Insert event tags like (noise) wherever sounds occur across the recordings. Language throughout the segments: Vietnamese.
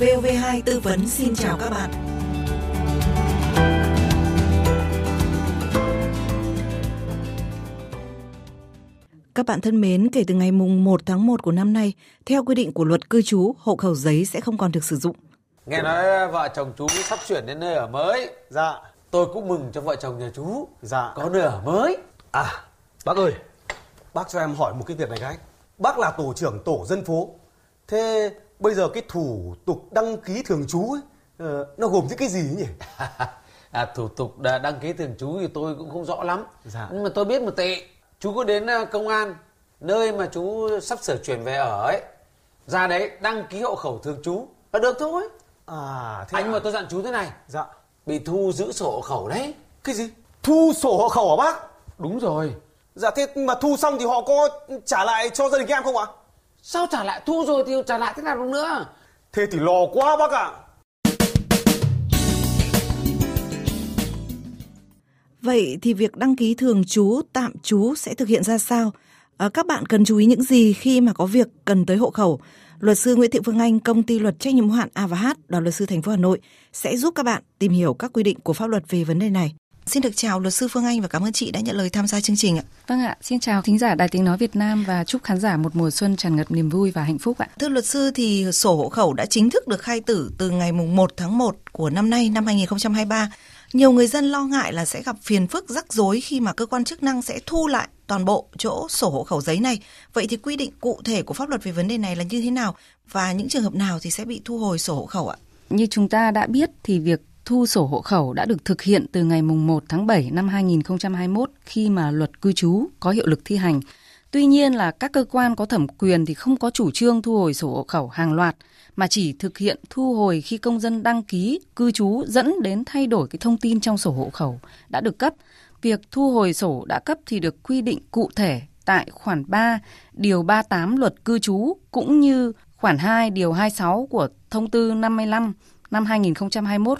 Vv2 tư vấn xin chào các bạn. Các bạn thân mến, kể từ ngày mùng 1 tháng 1 của năm nay, theo quy định của luật cư trú, hộ khẩu giấy sẽ không còn được sử dụng. Nghe nói vợ chồng chú sắp chuyển đến nơi ở mới. Dạ. Tôi cũng mừng cho vợ chồng nhà chú. Dạ. Có nơi ở mới. À, bác ơi, bác cho em hỏi một cái việc này cái. Bác là tổ trưởng tổ dân phố. Thế bây giờ cái thủ tục đăng ký thường trú ấy, ờ, nó gồm những cái gì nhỉ? (laughs) à, thủ tục đăng ký thường trú thì tôi cũng không rõ lắm. Dạ. Nhưng mà tôi biết một tệ. Chú có đến à, công an, nơi mà chú sắp sửa chuyển về ở ấy. Ra đấy đăng ký hộ khẩu thường trú là được thôi. À, thế Anh à? mà tôi dặn chú thế này. Dạ. Bị thu giữ sổ hộ khẩu đấy. Cái gì? Thu sổ hộ khẩu hả bác? Đúng rồi. Dạ thế mà thu xong thì họ có trả lại cho gia đình em không ạ? Sao trả lại thu rồi thì trả lại thế nào được nữa? Thế thì lo quá bác ạ. Vậy thì việc đăng ký thường trú, tạm trú sẽ thực hiện ra sao? À, các bạn cần chú ý những gì khi mà có việc cần tới hộ khẩu? Luật sư Nguyễn Thị Phương Anh, công ty luật trách nhiệm hữu hạn A và H, đoàn luật sư thành phố Hà Nội sẽ giúp các bạn tìm hiểu các quy định của pháp luật về vấn đề này. Xin được chào luật sư Phương Anh và cảm ơn chị đã nhận lời tham gia chương trình ạ. Vâng ạ, xin chào thính giả Đài Tiếng Nói Việt Nam và chúc khán giả một mùa xuân tràn ngập niềm vui và hạnh phúc ạ. Thưa luật sư thì sổ hộ khẩu đã chính thức được khai tử từ ngày mùng 1 tháng 1 của năm nay năm 2023. Nhiều người dân lo ngại là sẽ gặp phiền phức rắc rối khi mà cơ quan chức năng sẽ thu lại toàn bộ chỗ sổ hộ khẩu giấy này. Vậy thì quy định cụ thể của pháp luật về vấn đề này là như thế nào và những trường hợp nào thì sẽ bị thu hồi sổ hộ khẩu ạ? Như chúng ta đã biết thì việc thu sổ hộ khẩu đã được thực hiện từ ngày 1 tháng 7 năm 2021 khi mà luật cư trú có hiệu lực thi hành. Tuy nhiên là các cơ quan có thẩm quyền thì không có chủ trương thu hồi sổ hộ khẩu hàng loạt, mà chỉ thực hiện thu hồi khi công dân đăng ký, cư trú dẫn đến thay đổi cái thông tin trong sổ hộ khẩu đã được cấp. Việc thu hồi sổ đã cấp thì được quy định cụ thể tại khoản 3 điều 38 luật cư trú cũng như khoản 2 điều 26 của thông tư 55 năm 2021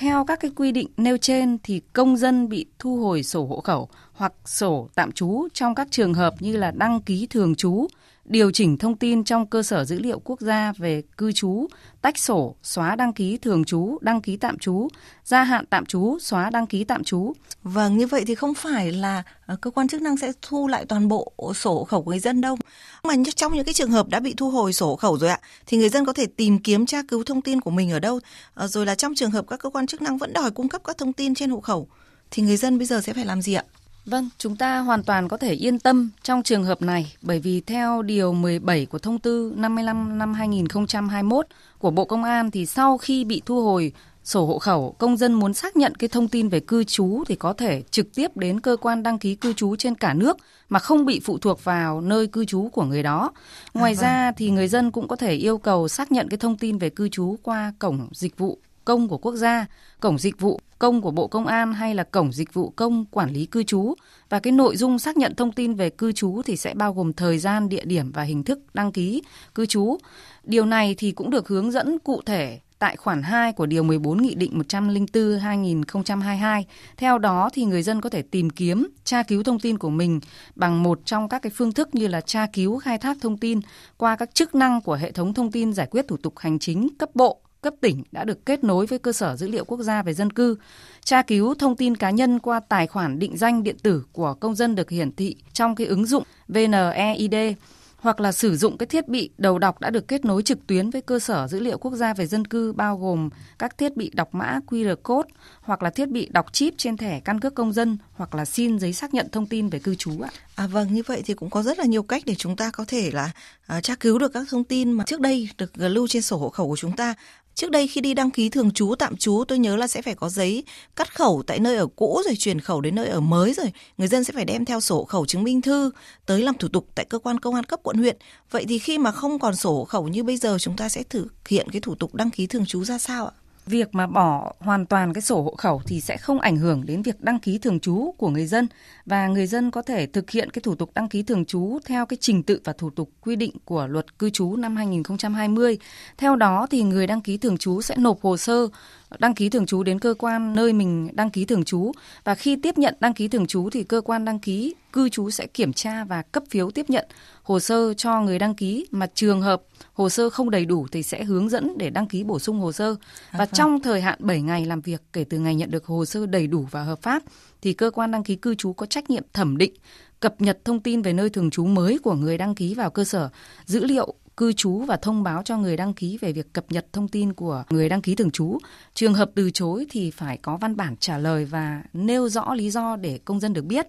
theo các cái quy định nêu trên thì công dân bị thu hồi sổ hộ khẩu hoặc sổ tạm trú trong các trường hợp như là đăng ký thường trú, điều chỉnh thông tin trong cơ sở dữ liệu quốc gia về cư trú, tách sổ, xóa đăng ký thường trú, đăng ký tạm trú, gia hạn tạm trú, xóa đăng ký tạm trú. Vâng, như vậy thì không phải là ờ, cơ quan chức năng sẽ thu lại toàn bộ sổ khẩu của người dân đâu. Mà trong những cái trường hợp đã bị thu hồi sổ khẩu rồi ạ, thì người dân có thể tìm kiếm tra cứu thông tin của mình ở đâu. Ờ, rồi là trong trường hợp các cơ quan chức năng vẫn đòi cung cấp các thông tin trên hộ khẩu, thì người dân bây giờ sẽ phải làm gì ạ? Vâng, chúng ta hoàn toàn có thể yên tâm trong trường hợp này bởi vì theo điều 17 của thông tư 55 năm 2021 của Bộ Công an thì sau khi bị thu hồi sổ hộ khẩu, công dân muốn xác nhận cái thông tin về cư trú thì có thể trực tiếp đến cơ quan đăng ký cư trú trên cả nước mà không bị phụ thuộc vào nơi cư trú của người đó. Ngoài à, vâng. ra thì người dân cũng có thể yêu cầu xác nhận cái thông tin về cư trú qua cổng dịch vụ công của quốc gia, cổng dịch vụ công của Bộ Công an hay là cổng dịch vụ công quản lý cư trú và cái nội dung xác nhận thông tin về cư trú thì sẽ bao gồm thời gian, địa điểm và hình thức đăng ký cư trú. Điều này thì cũng được hướng dẫn cụ thể tại khoản 2 của điều 14 Nghị định 104/2022. Theo đó thì người dân có thể tìm kiếm, tra cứu thông tin của mình bằng một trong các cái phương thức như là tra cứu khai thác thông tin qua các chức năng của hệ thống thông tin giải quyết thủ tục hành chính cấp bộ cấp tỉnh đã được kết nối với cơ sở dữ liệu quốc gia về dân cư, tra cứu thông tin cá nhân qua tài khoản định danh điện tử của công dân được hiển thị trong cái ứng dụng VNEID hoặc là sử dụng cái thiết bị đầu đọc đã được kết nối trực tuyến với cơ sở dữ liệu quốc gia về dân cư bao gồm các thiết bị đọc mã QR code hoặc là thiết bị đọc chip trên thẻ căn cước công dân hoặc là xin giấy xác nhận thông tin về cư trú ạ. À vâng, như vậy thì cũng có rất là nhiều cách để chúng ta có thể là uh, tra cứu được các thông tin mà trước đây được lưu trên sổ hộ khẩu của chúng ta Trước đây khi đi đăng ký thường trú, tạm trú, tôi nhớ là sẽ phải có giấy cắt khẩu tại nơi ở cũ rồi chuyển khẩu đến nơi ở mới rồi. Người dân sẽ phải đem theo sổ khẩu chứng minh thư tới làm thủ tục tại cơ quan công an cấp quận huyện. Vậy thì khi mà không còn sổ khẩu như bây giờ, chúng ta sẽ thực hiện cái thủ tục đăng ký thường trú ra sao ạ? Việc mà bỏ hoàn toàn cái sổ hộ khẩu thì sẽ không ảnh hưởng đến việc đăng ký thường trú của người dân và người dân có thể thực hiện cái thủ tục đăng ký thường trú theo cái trình tự và thủ tục quy định của luật cư trú năm 2020. Theo đó thì người đăng ký thường trú sẽ nộp hồ sơ đăng ký thường trú đến cơ quan nơi mình đăng ký thường trú và khi tiếp nhận đăng ký thường trú thì cơ quan đăng ký cư trú sẽ kiểm tra và cấp phiếu tiếp nhận hồ sơ cho người đăng ký mà trường hợp hồ sơ không đầy đủ thì sẽ hướng dẫn để đăng ký bổ sung hồ sơ. À, và vâng. trong thời hạn 7 ngày làm việc kể từ ngày nhận được hồ sơ đầy đủ và hợp pháp thì cơ quan đăng ký cư trú có trách nhiệm thẩm định, cập nhật thông tin về nơi thường trú mới của người đăng ký vào cơ sở dữ liệu cư trú và thông báo cho người đăng ký về việc cập nhật thông tin của người đăng ký thường trú. Trường hợp từ chối thì phải có văn bản trả lời và nêu rõ lý do để công dân được biết.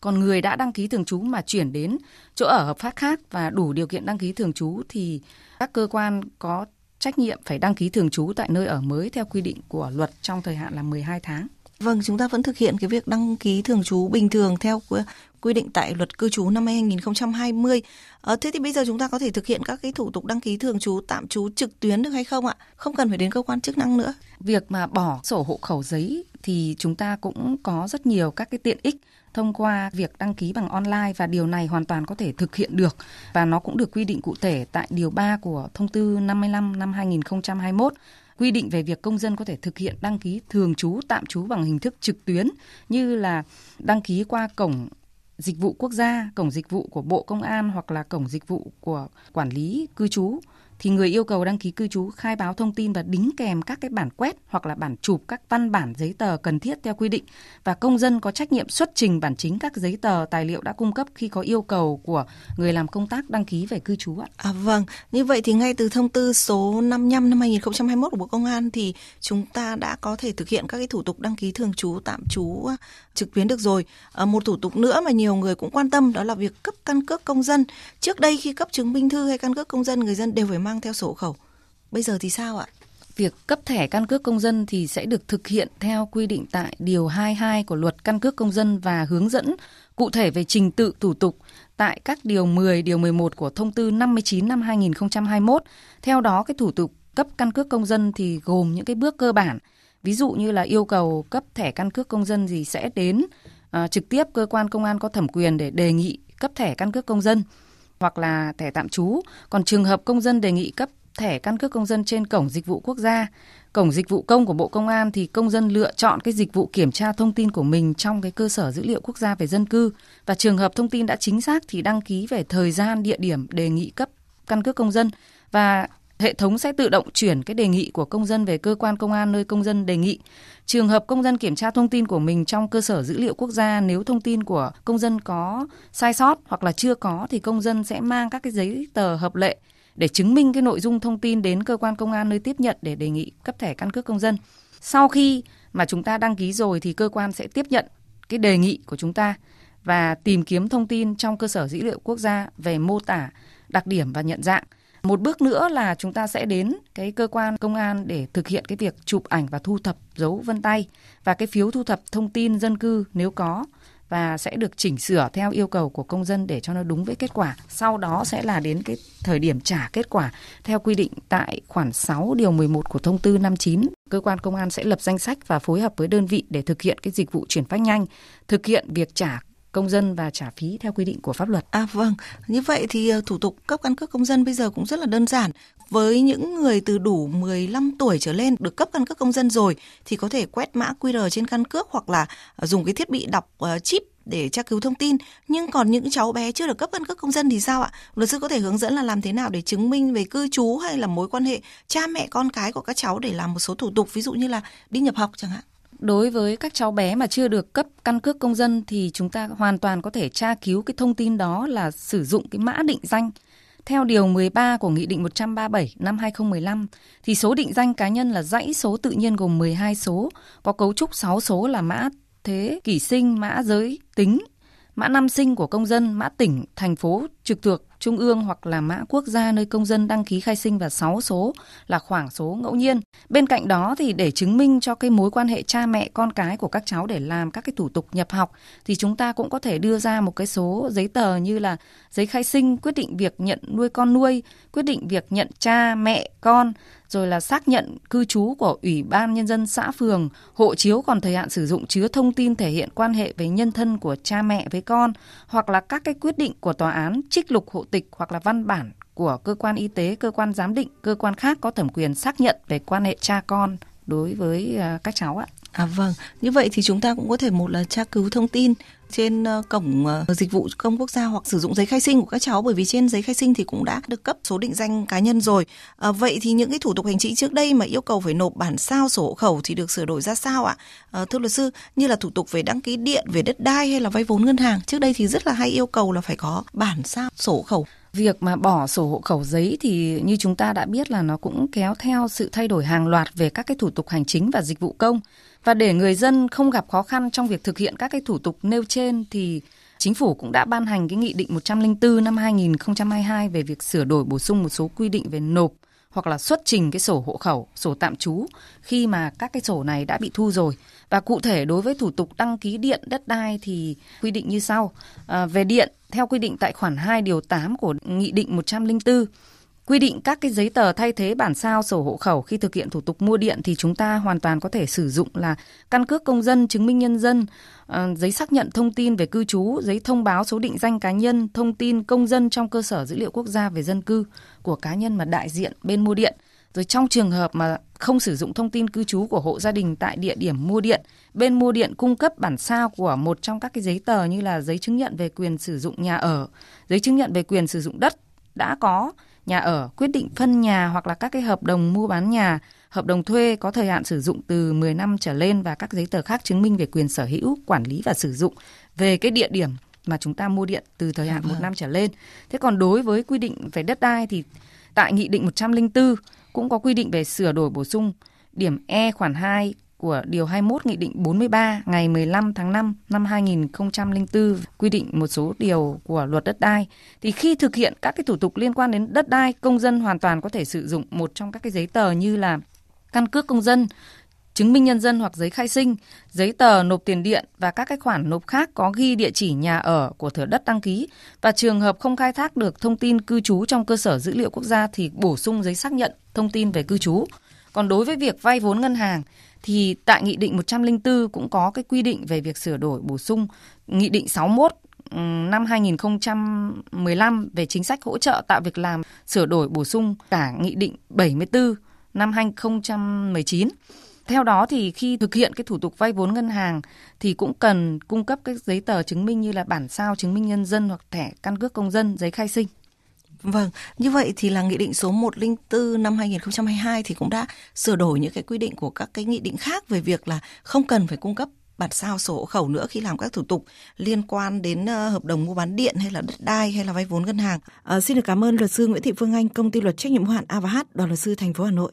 Còn người đã đăng ký thường trú mà chuyển đến chỗ ở hợp pháp khác và đủ điều kiện đăng ký thường trú thì các cơ quan có trách nhiệm phải đăng ký thường trú tại nơi ở mới theo quy định của luật trong thời hạn là 12 tháng. Vâng, chúng ta vẫn thực hiện cái việc đăng ký thường trú bình thường theo quy định tại luật cư trú năm 2020. Ờ, thế thì bây giờ chúng ta có thể thực hiện các cái thủ tục đăng ký thường trú tạm trú trực tuyến được hay không ạ? Không cần phải đến cơ quan chức năng nữa. Việc mà bỏ sổ hộ khẩu giấy thì chúng ta cũng có rất nhiều các cái tiện ích thông qua việc đăng ký bằng online và điều này hoàn toàn có thể thực hiện được và nó cũng được quy định cụ thể tại điều 3 của thông tư 55 năm 2021 quy định về việc công dân có thể thực hiện đăng ký thường trú tạm trú bằng hình thức trực tuyến như là đăng ký qua cổng dịch vụ quốc gia, cổng dịch vụ của Bộ Công an hoặc là cổng dịch vụ của quản lý cư trú thì người yêu cầu đăng ký cư trú khai báo thông tin và đính kèm các cái bản quét hoặc là bản chụp các văn bản giấy tờ cần thiết theo quy định và công dân có trách nhiệm xuất trình bản chính các giấy tờ tài liệu đã cung cấp khi có yêu cầu của người làm công tác đăng ký về cư trú ạ. À vâng, như vậy thì ngay từ thông tư số 55 năm 2021 của Bộ Công an thì chúng ta đã có thể thực hiện các cái thủ tục đăng ký thường trú tạm trú à, trực tuyến được rồi. À, một thủ tục nữa mà nhiều người cũng quan tâm đó là việc cấp căn cước công dân. Trước đây khi cấp chứng minh thư hay căn cước công dân người dân đều phải mang mang theo sổ khẩu. Bây giờ thì sao ạ? Việc cấp thẻ căn cước công dân thì sẽ được thực hiện theo quy định tại Điều 22 của Luật Căn cước Công dân và hướng dẫn cụ thể về trình tự thủ tục tại các Điều 10, Điều 11 của Thông tư 59 năm 2021. Theo đó, cái thủ tục cấp căn cước công dân thì gồm những cái bước cơ bản. Ví dụ như là yêu cầu cấp thẻ căn cước công dân thì sẽ đến uh, trực tiếp cơ quan công an có thẩm quyền để đề nghị cấp thẻ căn cước công dân hoặc là thẻ tạm trú. Còn trường hợp công dân đề nghị cấp thẻ căn cước công dân trên cổng dịch vụ quốc gia, cổng dịch vụ công của Bộ Công an thì công dân lựa chọn cái dịch vụ kiểm tra thông tin của mình trong cái cơ sở dữ liệu quốc gia về dân cư và trường hợp thông tin đã chính xác thì đăng ký về thời gian, địa điểm đề nghị cấp căn cước công dân và hệ thống sẽ tự động chuyển cái đề nghị của công dân về cơ quan công an nơi công dân đề nghị. Trường hợp công dân kiểm tra thông tin của mình trong cơ sở dữ liệu quốc gia nếu thông tin của công dân có sai sót hoặc là chưa có thì công dân sẽ mang các cái giấy tờ hợp lệ để chứng minh cái nội dung thông tin đến cơ quan công an nơi tiếp nhận để đề nghị cấp thẻ căn cước công dân. Sau khi mà chúng ta đăng ký rồi thì cơ quan sẽ tiếp nhận cái đề nghị của chúng ta và tìm kiếm thông tin trong cơ sở dữ liệu quốc gia về mô tả, đặc điểm và nhận dạng một bước nữa là chúng ta sẽ đến cái cơ quan công an để thực hiện cái việc chụp ảnh và thu thập dấu vân tay và cái phiếu thu thập thông tin dân cư nếu có và sẽ được chỉnh sửa theo yêu cầu của công dân để cho nó đúng với kết quả. Sau đó sẽ là đến cái thời điểm trả kết quả theo quy định tại khoản 6 điều 11 của thông tư 59. Cơ quan công an sẽ lập danh sách và phối hợp với đơn vị để thực hiện cái dịch vụ chuyển phát nhanh, thực hiện việc trả công dân và trả phí theo quy định của pháp luật. À vâng, như vậy thì ờ, thủ tục cấp căn cước công dân bây giờ cũng rất là đơn giản. Với những người từ đủ 15 tuổi trở lên được cấp căn cước công dân rồi thì có thể quét mã QR trên căn cước hoặc là ờ, dùng cái thiết bị đọc ờ, chip để tra cứu thông tin. Nhưng còn những cháu bé chưa được cấp căn cước công dân thì sao ạ? Luật sư có thể hướng dẫn là làm thế nào để chứng minh về cư trú hay là mối quan hệ cha mẹ con cái của các cháu để làm một số thủ tục ví dụ như là đi nhập học chẳng hạn đối với các cháu bé mà chưa được cấp căn cước công dân thì chúng ta hoàn toàn có thể tra cứu cái thông tin đó là sử dụng cái mã định danh. Theo điều 13 của Nghị định 137 năm 2015 thì số định danh cá nhân là dãy số tự nhiên gồm 12 số, có cấu trúc 6 số là mã thế, kỷ sinh, mã giới, tính, mã năm sinh của công dân, mã tỉnh, thành phố trực thuộc trung ương hoặc là mã quốc gia nơi công dân đăng ký khai sinh và 6 số là khoảng số ngẫu nhiên. Bên cạnh đó thì để chứng minh cho cái mối quan hệ cha mẹ con cái của các cháu để làm các cái thủ tục nhập học thì chúng ta cũng có thể đưa ra một cái số giấy tờ như là giấy khai sinh, quyết định việc nhận nuôi con nuôi, quyết định việc nhận cha mẹ con, rồi là xác nhận cư trú của Ủy ban Nhân dân xã phường, hộ chiếu còn thời hạn sử dụng chứa thông tin thể hiện quan hệ với nhân thân của cha mẹ với con, hoặc là các cái quyết định của tòa án trích lục hộ tịch hoặc là văn bản của cơ quan y tế, cơ quan giám định, cơ quan khác có thẩm quyền xác nhận về quan hệ cha con đối với à, các cháu ạ. À vâng, như vậy thì chúng ta cũng có thể một là tra cứu thông tin trên ờ, cổng ờ, dịch vụ công quốc gia hoặc sử dụng giấy khai sinh của các cháu bởi vì trên giấy khai sinh thì cũng đã được cấp số định danh cá nhân rồi. À, vậy thì những cái thủ tục hành chính trước đây mà yêu cầu phải nộp bản sao sổ hộ khẩu thì được sửa đổi ra sao ạ? À, thưa luật sư, như là thủ tục về đăng ký điện, về đất đai hay là vay vốn ngân hàng trước đây thì rất là hay yêu cầu là phải có bản sao sổ hộ khẩu. Việc mà bỏ sổ hộ khẩu giấy thì như chúng ta đã biết là nó cũng kéo theo sự thay đổi hàng loạt về các cái thủ tục hành chính và dịch vụ công. Và để người dân không gặp khó khăn trong việc thực hiện các cái thủ tục nêu trên thì Chính phủ cũng đã ban hành cái nghị định 104 năm 2022 về việc sửa đổi bổ sung một số quy định về nộp hoặc là xuất trình cái sổ hộ khẩu, sổ tạm trú khi mà các cái sổ này đã bị thu rồi. Và cụ thể đối với thủ tục đăng ký điện đất đai thì quy định như sau. À, về điện, theo quy định tại khoản 2 điều 8 của Nghị định 104, quy định các cái giấy tờ thay thế bản sao sổ hộ khẩu khi thực hiện thủ tục mua điện thì chúng ta hoàn toàn có thể sử dụng là căn cước công dân, chứng minh nhân dân, ờ, giấy xác nhận thông tin về cư trú, giấy thông báo số định danh cá nhân, thông tin công dân trong cơ sở dữ liệu quốc gia về dân cư của cá nhân mà đại diện bên mua điện. Rồi trong trường hợp mà không sử dụng thông tin cư trú của hộ gia đình tại địa điểm mua điện, bên mua điện cung cấp bản sao của một trong các cái giấy tờ như là giấy chứng nhận về quyền sử dụng nhà ở, giấy chứng nhận về quyền sử dụng đất đã có nhà ở, quyết định phân nhà hoặc là các cái hợp đồng mua bán nhà, hợp đồng thuê có thời hạn sử dụng từ 10 năm trở lên và các giấy tờ khác chứng minh về quyền sở hữu, quản lý và sử dụng về cái địa điểm mà chúng ta mua điện từ thời hạn một vâng. năm trở lên. Thế còn đối với quy định về đất đai thì tại Nghị định 104 cũng có quy định về sửa đổi bổ sung điểm E khoản 2 của Điều 21 Nghị định 43 ngày 15 tháng 5 năm 2004 quy định một số điều của luật đất đai. Thì khi thực hiện các cái thủ tục liên quan đến đất đai, công dân hoàn toàn có thể sử dụng một trong các cái giấy tờ như là căn cước công dân, chứng minh nhân dân hoặc giấy khai sinh, giấy tờ nộp tiền điện và các cái khoản nộp khác có ghi địa chỉ nhà ở của thửa đất đăng ký và trường hợp không khai thác được thông tin cư trú trong cơ sở dữ liệu quốc gia thì bổ sung giấy xác nhận thông tin về cư trú. Còn đối với việc vay vốn ngân hàng thì tại Nghị định 104 cũng có cái quy định về việc sửa đổi bổ sung Nghị định 61 ừ, năm 2015 về chính sách hỗ trợ tạo việc làm sửa đổi bổ sung cả Nghị định 74 năm 2019. Theo đó thì khi thực hiện cái thủ tục vay vốn ngân hàng thì cũng cần cung cấp các giấy tờ chứng minh như là bản sao chứng minh nhân dân hoặc thẻ căn cước công dân, giấy khai sinh. Vâng, như vậy thì là nghị định số 104 năm 2022 thì cũng đã sửa đổi những cái quy định của các cái nghị định khác về việc là không cần phải cung cấp bản sao sổ hộ khẩu nữa khi làm các thủ tục liên quan đến ờ, hợp đồng mua bán điện hay là đất đai hay là vay vốn ngân hàng. À, xin được cảm ơn luật sư Nguyễn Thị Phương Anh, công ty luật trách nhiệm hữu hạn A và H, đoàn luật sư thành phố Hà Nội.